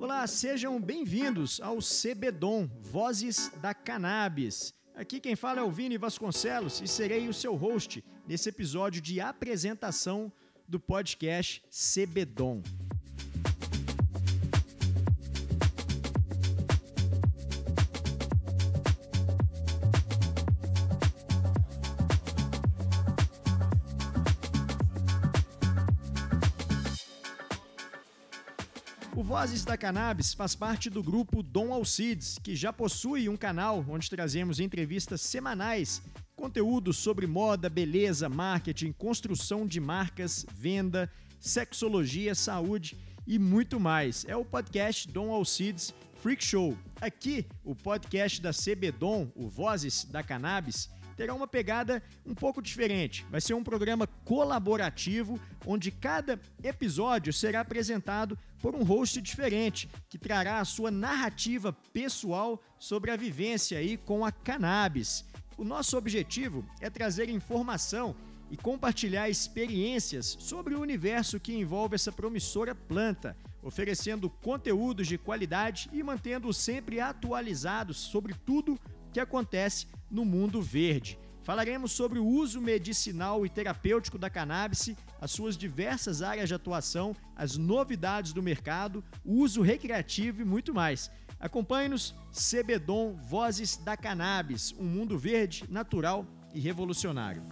Olá, sejam bem-vindos ao CBDOM, Vozes da Cannabis. Aqui quem fala é o Vini Vasconcelos e serei o seu host nesse episódio de apresentação do podcast CBDOM. O Vozes da Cannabis faz parte do grupo Dom Alcides, que já possui um canal onde trazemos entrevistas semanais, conteúdos sobre moda, beleza, marketing, construção de marcas, venda, sexologia, saúde e muito mais. É o podcast Dom Alcides Freak Show. Aqui, o podcast da CB Dom, o Vozes da Cannabis, terá uma pegada um pouco diferente. Vai ser um programa colaborativo onde cada episódio será apresentado por um host diferente, que trará a sua narrativa pessoal sobre a vivência aí com a cannabis. O nosso objetivo é trazer informação e compartilhar experiências sobre o universo que envolve essa promissora planta, oferecendo conteúdos de qualidade e mantendo sempre atualizados sobre tudo que acontece no mundo verde. Falaremos sobre o uso medicinal e terapêutico da cannabis, as suas diversas áreas de atuação, as novidades do mercado, o uso recreativo e muito mais. Acompanhe-nos, CBDOM Vozes da Cannabis, um mundo verde, natural e revolucionário.